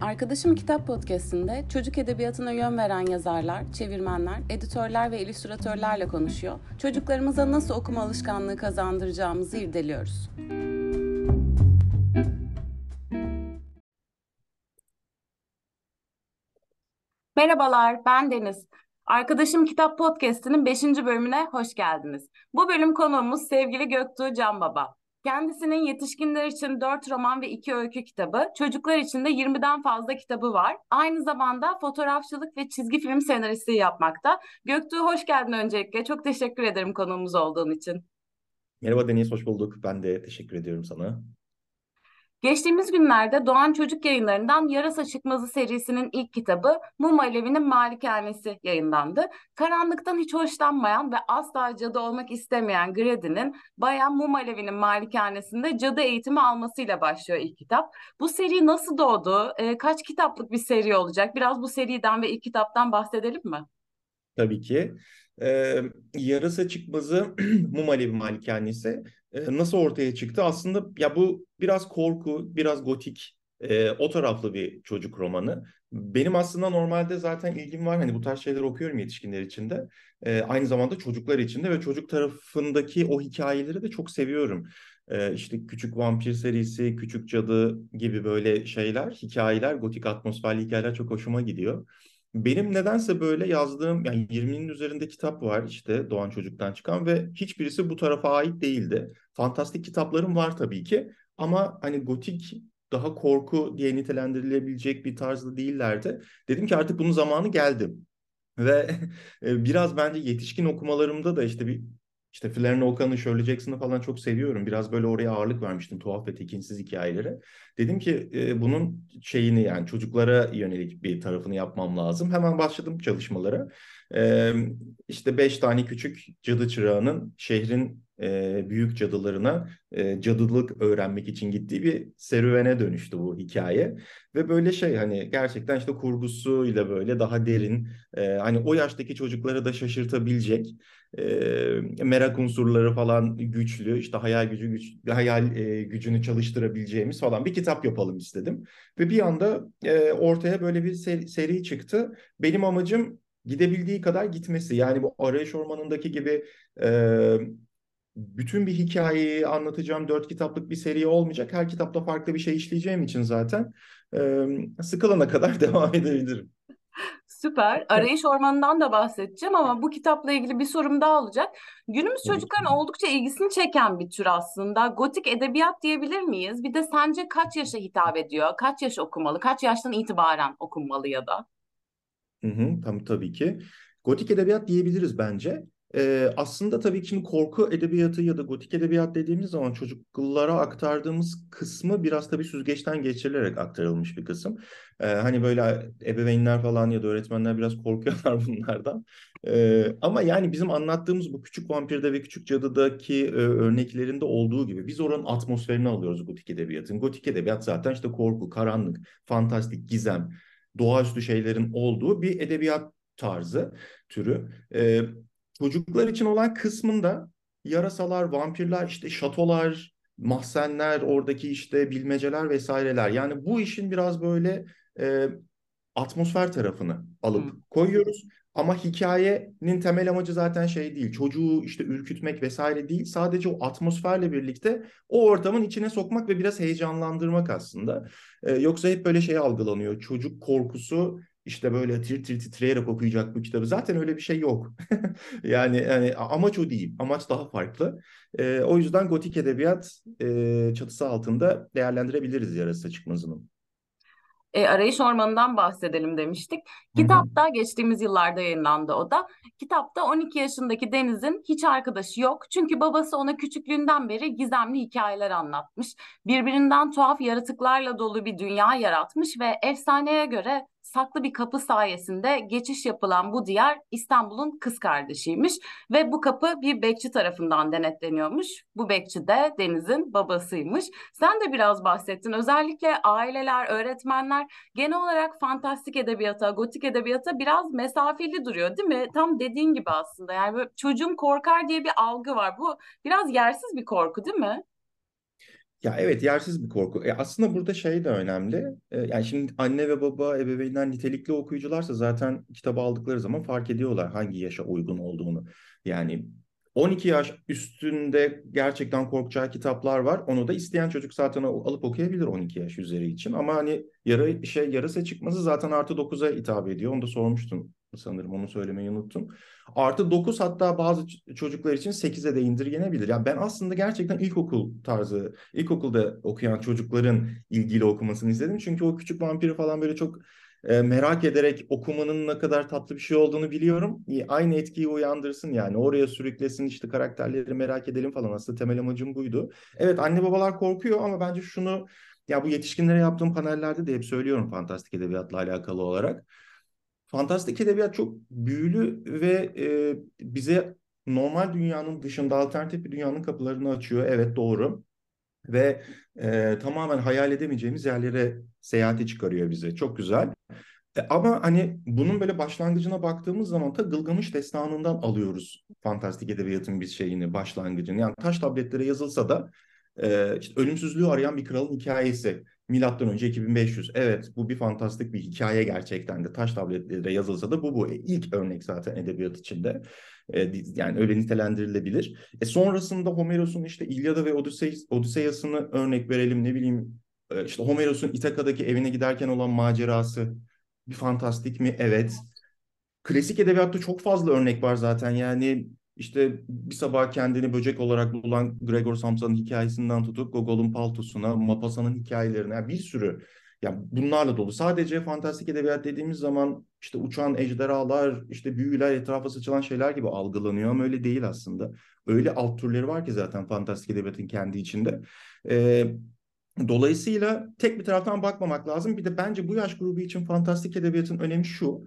Arkadaşım Kitap Podcast'inde çocuk edebiyatına yön veren yazarlar, çevirmenler, editörler ve illüstratörlerle konuşuyor. Çocuklarımıza nasıl okuma alışkanlığı kazandıracağımızı irdeliyoruz. Merhabalar, ben Deniz. Arkadaşım Kitap Podcast'inin 5. bölümüne hoş geldiniz. Bu bölüm konuğumuz sevgili Göktuğ Can Baba. Kendisinin yetişkinler için 4 roman ve 2 öykü kitabı, çocuklar için de 20'den fazla kitabı var. Aynı zamanda fotoğrafçılık ve çizgi film senaristi yapmakta. Göktuğ hoş geldin öncelikle. Çok teşekkür ederim konuğumuz olduğun için. Merhaba Deniz, hoş bulduk. Ben de teşekkür ediyorum sana. Geçtiğimiz günlerde Doğan Çocuk Yayınları'ndan Yarasa Çıkmazı serisinin ilk kitabı Mum Alevi'nin Malikanesi yayınlandı. Karanlıktan hiç hoşlanmayan ve asla cadı olmak istemeyen Grady'nin Bayan Mum Alevi'nin malikanesinde cadı eğitimi almasıyla başlıyor ilk kitap. Bu seri nasıl doğdu? E, kaç kitaplık bir seri olacak? Biraz bu seriden ve ilk kitaptan bahsedelim mi? Tabii ki. Ee, yarasa çıkmazı Mum Alevi Malikanesi e, nasıl ortaya çıktı? Aslında ya bu biraz korku, biraz gotik, e, o taraflı bir çocuk romanı. Benim aslında normalde zaten ilgim var. Hani bu tarz şeyler okuyorum yetişkinler için de. E, aynı zamanda çocuklar için de ve çocuk tarafındaki o hikayeleri de çok seviyorum. E, işte Küçük Vampir serisi, Küçük Cadı gibi böyle şeyler, hikayeler, gotik atmosferli hikayeler çok hoşuma gidiyor. Benim nedense böyle yazdığım yani 20'nin üzerinde kitap var işte Doğan Çocuk'tan çıkan ve hiçbirisi bu tarafa ait değildi. Fantastik kitaplarım var tabii ki ama hani gotik daha korku diye nitelendirilebilecek bir tarzda değillerdi. Dedim ki artık bunun zamanı geldi. Ve biraz bence yetişkin okumalarımda da işte bir işte Flannery O'Connor, Shirley Jackson'ı falan çok seviyorum. Biraz böyle oraya ağırlık vermiştim tuhaf ve tekinsiz hikayelere. Dedim ki e, bunun şeyini yani çocuklara yönelik bir tarafını yapmam lazım. Hemen başladım çalışmalara. E, işte beş tane küçük cadı çırağının şehrin e, büyük cadılarına e, cadılık öğrenmek için gittiği bir serüvene dönüştü bu hikaye. Ve böyle şey hani gerçekten işte kurgusuyla böyle daha derin e, hani o yaştaki çocukları da şaşırtabilecek merak unsurları falan güçlü işte hayal gücü güç hayal e, gücünü çalıştırabileceğimiz falan bir kitap yapalım istedim. Ve bir anda e, ortaya böyle bir seri, seri çıktı. Benim amacım gidebildiği kadar gitmesi. Yani bu Arayış Ormanı'ndaki gibi e, bütün bir hikayeyi anlatacağım dört kitaplık bir seri olmayacak. Her kitapta farklı bir şey işleyeceğim için zaten e, sıkılana kadar devam edebilirim. Süper. Arayış Ormanı'ndan da bahsedeceğim ama bu kitapla ilgili bir sorum daha olacak. Günümüz çocukların oldukça ilgisini çeken bir tür aslında. Gotik edebiyat diyebilir miyiz? Bir de sence kaç yaşa hitap ediyor? Kaç yaş okumalı? Kaç yaştan itibaren okunmalı ya da? Hı hı, tam tabii ki. Gotik edebiyat diyebiliriz bence. Ee, aslında tabii şimdi korku edebiyatı ya da gotik edebiyat dediğimiz zaman çocuklara aktardığımız kısmı biraz tabii süzgeçten geçirilerek aktarılmış bir kısım. Ee, hani böyle ebeveynler falan ya da öğretmenler biraz korkuyorlar bunlardan. Ee, ama yani bizim anlattığımız bu Küçük Vampir'de ve Küçük Cadı'daki e, örneklerinde olduğu gibi biz oranın atmosferini alıyoruz gotik edebiyatın. Gotik edebiyat zaten işte korku, karanlık, fantastik, gizem, doğaüstü şeylerin olduğu bir edebiyat tarzı, türü. Ee, Çocuklar için olan kısmında yarasalar, vampirler, işte şatolar, mahzenler, oradaki işte bilmeceler vesaireler. Yani bu işin biraz böyle e, atmosfer tarafını alıp hmm. koyuyoruz. Ama hikayenin temel amacı zaten şey değil. Çocuğu işte ürkütmek vesaire değil. Sadece o atmosferle birlikte o ortamın içine sokmak ve biraz heyecanlandırmak aslında. Ee, yoksa hep böyle şey algılanıyor. Çocuk korkusu işte böyle tir tir titreyerek okuyacak bu kitabı. Zaten öyle bir şey yok. yani yani amaç o değil. Amaç daha farklı. E, o yüzden gotik edebiyat e, çatısı altında değerlendirebiliriz yarasa çıkmazını. E, Arayış Ormanı'ndan bahsedelim demiştik. Kitapta geçtiğimiz yıllarda yayınlandı o da. Kitapta 12 yaşındaki Deniz'in hiç arkadaşı yok. Çünkü babası ona küçüklüğünden beri gizemli hikayeler anlatmış. Birbirinden tuhaf yaratıklarla dolu bir dünya yaratmış ve efsaneye göre saklı bir kapı sayesinde geçiş yapılan bu diyar İstanbul'un kız kardeşiymiş ve bu kapı bir bekçi tarafından denetleniyormuş. Bu bekçi de Deniz'in babasıymış. Sen de biraz bahsettin. Özellikle aileler, öğretmenler genel olarak fantastik edebiyata, gotik edebiyata biraz mesafeli duruyor değil mi? Tam dediğin gibi aslında. Yani çocuğum korkar diye bir algı var. Bu biraz yersiz bir korku değil mi? Ya evet yersiz bir korku. E aslında burada şey de önemli. E, yani şimdi anne ve baba ebeveynler nitelikli okuyucularsa zaten kitabı aldıkları zaman fark ediyorlar hangi yaşa uygun olduğunu. Yani 12 yaş üstünde gerçekten korkacağı kitaplar var. Onu da isteyen çocuk zaten alıp okuyabilir 12 yaş üzeri için. Ama hani yarı şey yarısa çıkması zaten artı 9'a hitap ediyor. Onu da sormuştun sanırım onu söylemeyi unuttum. Artı 9 hatta bazı çocuklar için 8'e de indirgenebilir. Yani ben aslında gerçekten ilkokul tarzı, ilkokulda okuyan çocukların ilgili okumasını istedim. Çünkü o küçük vampiri falan böyle çok e, merak ederek okumanın ne kadar tatlı bir şey olduğunu biliyorum. Aynı etkiyi uyandırsın yani. Oraya sürüklesin işte karakterleri merak edelim falan. Aslında temel amacım buydu. Evet anne babalar korkuyor ama bence şunu ya bu yetişkinlere yaptığım panellerde de hep söylüyorum fantastik edebiyatla alakalı olarak. Fantastik edebiyat çok büyülü ve e, bize normal dünyanın dışında alternatif bir dünyanın kapılarını açıyor. Evet doğru. Ve e, tamamen hayal edemeyeceğimiz yerlere seyahati çıkarıyor bize. Çok güzel. E, ama hani bunun böyle başlangıcına baktığımız zaman da Gılgamış Destanı'ndan alıyoruz fantastik edebiyatın bir şeyini, başlangıcını. Yani taş tabletlere yazılsa da e, işte ölümsüzlüğü arayan bir kralın hikayesi. Milattan önce 2500. Evet bu bir fantastik bir hikaye gerçekten de. Taş tabletlere yazılsa da bu bu. E, ilk örnek zaten edebiyat içinde. E, yani öyle nitelendirilebilir. E, sonrasında Homeros'un işte İlyada ve Odisey, Odiseyas'ını örnek verelim ne bileyim. E, işte Homeros'un İtaka'daki evine giderken olan macerası. Bir fantastik mi? Evet. Klasik edebiyatta çok fazla örnek var zaten. Yani işte bir sabah kendini böcek olarak bulan Gregor Samsa'nın hikayesinden tutup Gogol'un paltosuna, Mapasa'nın hikayelerine yani bir sürü yani bunlarla dolu. Sadece fantastik edebiyat dediğimiz zaman işte uçan ejderhalar, işte büyüler, etrafa saçılan şeyler gibi algılanıyor ama öyle değil aslında. Öyle alt türleri var ki zaten fantastik edebiyatın kendi içinde. Ee, dolayısıyla tek bir taraftan bakmamak lazım. Bir de bence bu yaş grubu için fantastik edebiyatın önemi şu.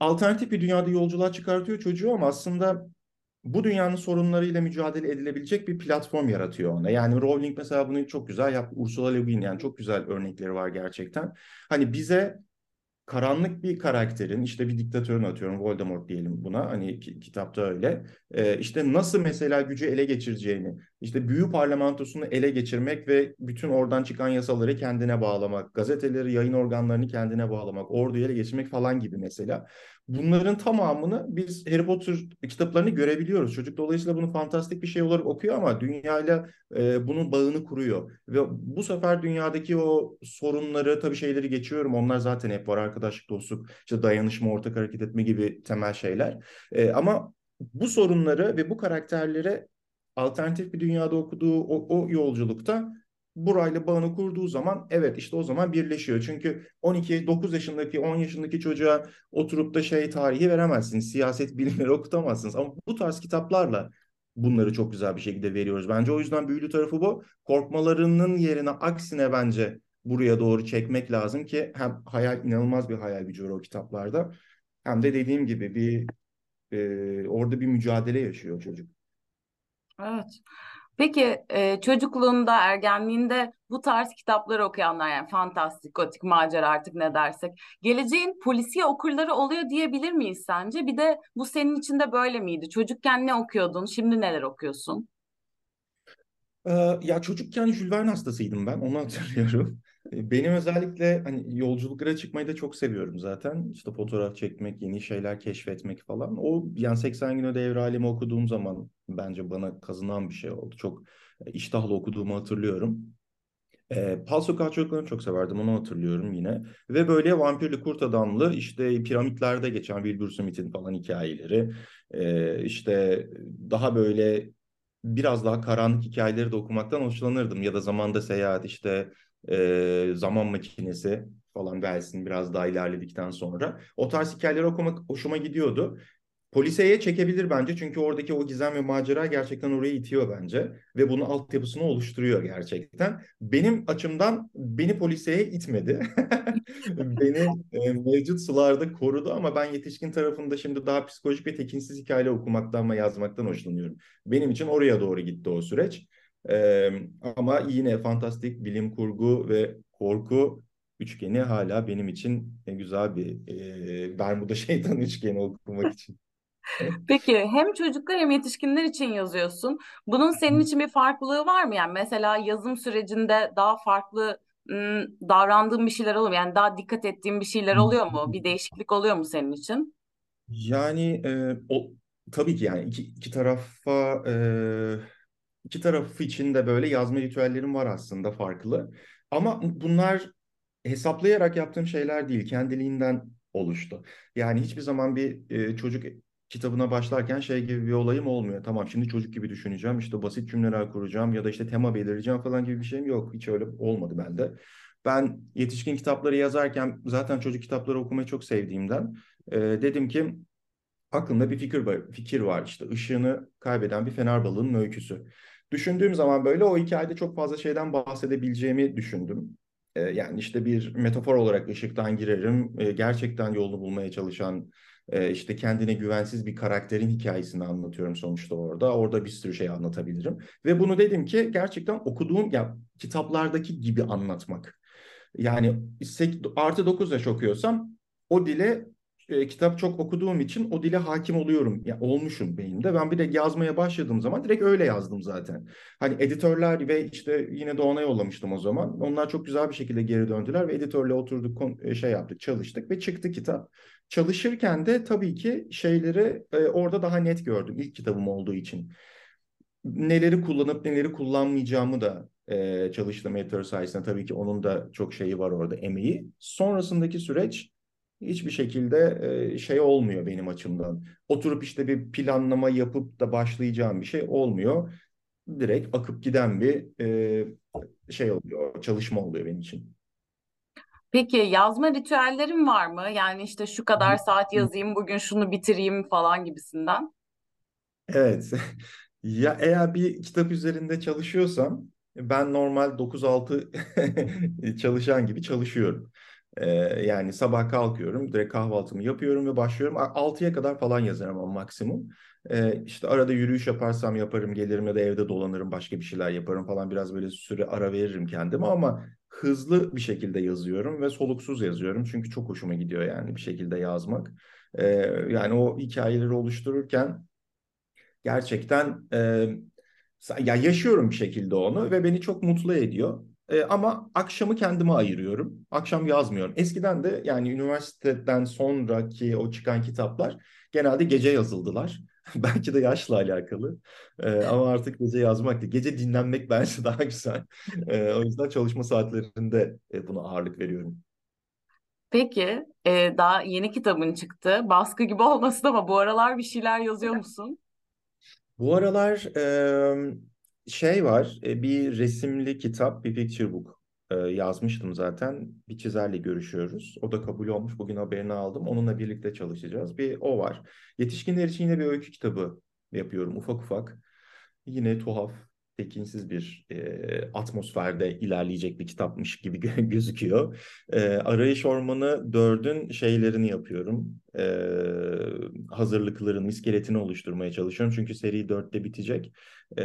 Alternatif bir dünyada yolculuğa çıkartıyor çocuğu ama aslında bu dünyanın sorunlarıyla mücadele edilebilecek bir platform yaratıyor ona. Yani Rowling mesela bunu çok güzel yaptı. Ursula Le Guin yani çok güzel örnekleri var gerçekten. Hani bize karanlık bir karakterin işte bir diktatörün atıyorum Voldemort diyelim buna hani kitapta öyle ee, işte nasıl mesela gücü ele geçireceğini işte büyü parlamentosunu ele geçirmek ve bütün oradan çıkan yasaları kendine bağlamak gazeteleri yayın organlarını kendine bağlamak orduyu ele geçirmek falan gibi mesela. Bunların tamamını biz Harry Potter kitaplarını görebiliyoruz. Çocuk dolayısıyla bunu fantastik bir şey olarak okuyor ama dünyayla e, bunun bağını kuruyor. Ve bu sefer dünyadaki o sorunları tabii şeyleri geçiyorum. Onlar zaten hep var. Arkadaşlık dostluk işte dayanışma ortak hareket etme gibi temel şeyler. E, ama bu sorunları ve bu karakterlere alternatif bir dünyada okuduğu o, o yolculukta burayla bağını kurduğu zaman evet işte o zaman birleşiyor. Çünkü 12 9 yaşındaki 10 yaşındaki çocuğa oturup da şey tarihi veremezsiniz. Siyaset bilimleri okutamazsınız. Ama bu tarz kitaplarla bunları çok güzel bir şekilde veriyoruz. Bence o yüzden büyülü tarafı bu. Korkmalarının yerine aksine bence buraya doğru çekmek lazım ki hem hayal inanılmaz bir hayal gücü var o kitaplarda. Hem de dediğim gibi bir e, orada bir mücadele yaşıyor çocuk. Evet. Peki e, çocukluğunda, ergenliğinde bu tarz kitapları okuyanlar yani fantastik, gotik, macera artık ne dersek geleceğin polisiye okurları oluyor diyebilir miyiz sence? Bir de bu senin için de böyle miydi? Çocukken ne okuyordun, şimdi neler okuyorsun? Ee, ya çocukken Jules Verne hastasıydım ben, onu hatırlıyorum. Benim özellikle hani yolculuklara çıkmayı da çok seviyorum zaten. İşte fotoğraf çekmek, yeni şeyler keşfetmek falan. O yani 80 Gün Devre Alemi okuduğum zaman bence bana kazınan bir şey oldu. Çok iştahlı okuduğumu hatırlıyorum. E, Pal Sokağı Çocuklarını çok severdim onu hatırlıyorum yine. Ve böyle vampirli kurt adamlı işte piramitlerde geçen Wilbur Smith'in falan hikayeleri. E, işte daha böyle biraz daha karanlık hikayeleri de okumaktan hoşlanırdım. Ya da zamanda seyahat işte e, zaman makinesi falan gelsin biraz daha ilerledikten sonra. O tarz hikayeleri okumak hoşuma gidiyordu. Poliseye çekebilir bence çünkü oradaki o gizem ve macera gerçekten oraya itiyor bence ve bunun altyapısını oluşturuyor gerçekten. Benim açımdan beni poliseye itmedi. beni e, mevcut sularda korudu ama ben yetişkin tarafında şimdi daha psikolojik ve tekinsiz hikaye okumaktan ve yazmaktan hoşlanıyorum. Benim için oraya doğru gitti o süreç. E, ama yine fantastik bilim kurgu ve korku üçgeni hala benim için güzel bir e, Bermuda şeytan üçgeni okumak için. Peki hem çocuklar hem yetişkinler için yazıyorsun. Bunun senin için bir farklılığı var mı? Yani mesela yazım sürecinde daha farklı ım, davrandığın bir şeyler oluyor mu? Yani daha dikkat ettiğin bir şeyler oluyor mu? Bir değişiklik oluyor mu senin için? Yani e, o tabii ki yani iki, iki tarafa e, iki tarafı için de böyle yazma ritüellerim var aslında farklı. Ama bunlar hesaplayarak yaptığım şeyler değil, kendiliğinden oluştu. Yani hiçbir zaman bir e, çocuk kitabına başlarken şey gibi bir olayım olmuyor. Tamam şimdi çocuk gibi düşüneceğim, işte basit cümleler kuracağım ya da işte tema belirleyeceğim falan gibi bir şeyim yok. Hiç öyle olmadı bende. Ben yetişkin kitapları yazarken zaten çocuk kitapları okumayı çok sevdiğimden e, dedim ki aklımda bir fikir var, fikir var işte ışığını kaybeden bir fener balığının öyküsü. Düşündüğüm zaman böyle o hikayede çok fazla şeyden bahsedebileceğimi düşündüm. Ee, yani işte bir metafor olarak ışıktan girerim. Ee, gerçekten yolunu bulmaya çalışan, e, işte kendine güvensiz bir karakterin hikayesini anlatıyorum sonuçta orada. Orada bir sürü şey anlatabilirim. Ve bunu dedim ki gerçekten okuduğum ya kitaplardaki gibi anlatmak. Yani artı 9 yaş okuyorsam o dile e, kitap çok okuduğum için o dile hakim oluyorum. Ya olmuşum beynimde. Ben bir de yazmaya başladığım zaman direkt öyle yazdım zaten. Hani editörler ve işte yine Doğan'a yollamıştım o zaman. Onlar çok güzel bir şekilde geri döndüler ve editörle oturduk, e, şey yaptık, çalıştık ve çıktı kitap. Çalışırken de tabii ki şeyleri e, orada daha net gördüm ilk kitabım olduğu için. Neleri kullanıp neleri kullanmayacağımı da e, çalıştım editör sayesinde. Tabii ki onun da çok şeyi var orada, emeği. Sonrasındaki süreç hiçbir şekilde e, şey olmuyor benim açımdan. Oturup işte bir planlama yapıp da başlayacağım bir şey olmuyor. Direkt akıp giden bir e, şey oluyor, çalışma oluyor benim için. Peki yazma ritüellerin var mı? Yani işte şu kadar saat yazayım, bugün şunu bitireyim falan gibisinden. Evet. Ya eğer bir kitap üzerinde çalışıyorsam ben normal 9-6 çalışan gibi çalışıyorum. Yani sabah kalkıyorum, direkt kahvaltımı yapıyorum ve başlıyorum. 6'ya kadar falan yazarım ama maksimum. Ee, işte arada yürüyüş yaparsam yaparım, gelirim ya da evde dolanırım, başka bir şeyler yaparım falan. Biraz böyle süre ara veririm kendime ama hızlı bir şekilde yazıyorum ve soluksuz yazıyorum. Çünkü çok hoşuma gidiyor yani bir şekilde yazmak. Ee, yani o hikayeleri oluştururken gerçekten e, ya yaşıyorum bir şekilde onu ve beni çok mutlu ediyor. E, ama akşamı kendime ayırıyorum. Akşam yazmıyorum. Eskiden de yani üniversiteden sonraki o çıkan kitaplar genelde gece yazıldılar. Belki de yaşla alakalı. E, ama artık gece yazmak değil. Gece dinlenmek bence daha güzel. E, o yüzden çalışma saatlerinde e, buna ağırlık veriyorum. Peki, e, daha yeni kitabın çıktı. Baskı gibi olmasın ama bu aralar bir şeyler yazıyor musun? Bu aralar e, şey var, e, bir resimli kitap, bir picture book e, yazmıştım zaten. Bir çizerle görüşüyoruz. O da kabul olmuş. Bugün haberini aldım. Onunla birlikte çalışacağız. Bir o var. Yetişkinler için yine bir öykü kitabı yapıyorum ufak ufak. Yine tuhaf, tekinsiz bir e, atmosferde ilerleyecek bir kitapmış gibi gözüküyor. E, Arayış Ormanı dördün şeylerini yapıyorum. E, hazırlıklarını, iskeletini oluşturmaya çalışıyorum. Çünkü seri dörtte bitecek. E,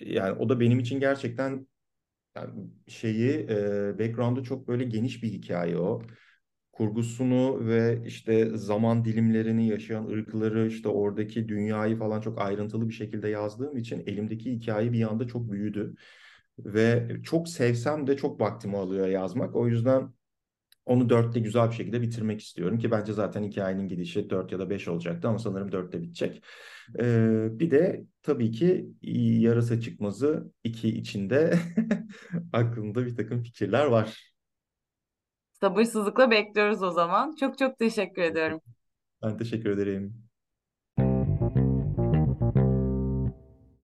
yani o da benim için gerçekten yani şeyi, e, background'u çok böyle geniş bir hikaye o kurgusunu ve işte zaman dilimlerini yaşayan ırkları işte oradaki dünyayı falan çok ayrıntılı bir şekilde yazdığım için elimdeki hikaye bir anda çok büyüdü. Ve çok sevsem de çok vaktimi alıyor yazmak. O yüzden onu dörtte güzel bir şekilde bitirmek istiyorum ki bence zaten hikayenin gidişi dört ya da beş olacaktı ama sanırım dörtte bitecek. Ee, bir de tabii ki Yarasa Çıkmazı iki içinde aklımda bir takım fikirler var. Sabırsızlıkla bekliyoruz o zaman. Çok çok teşekkür ediyorum. Ben teşekkür ederim.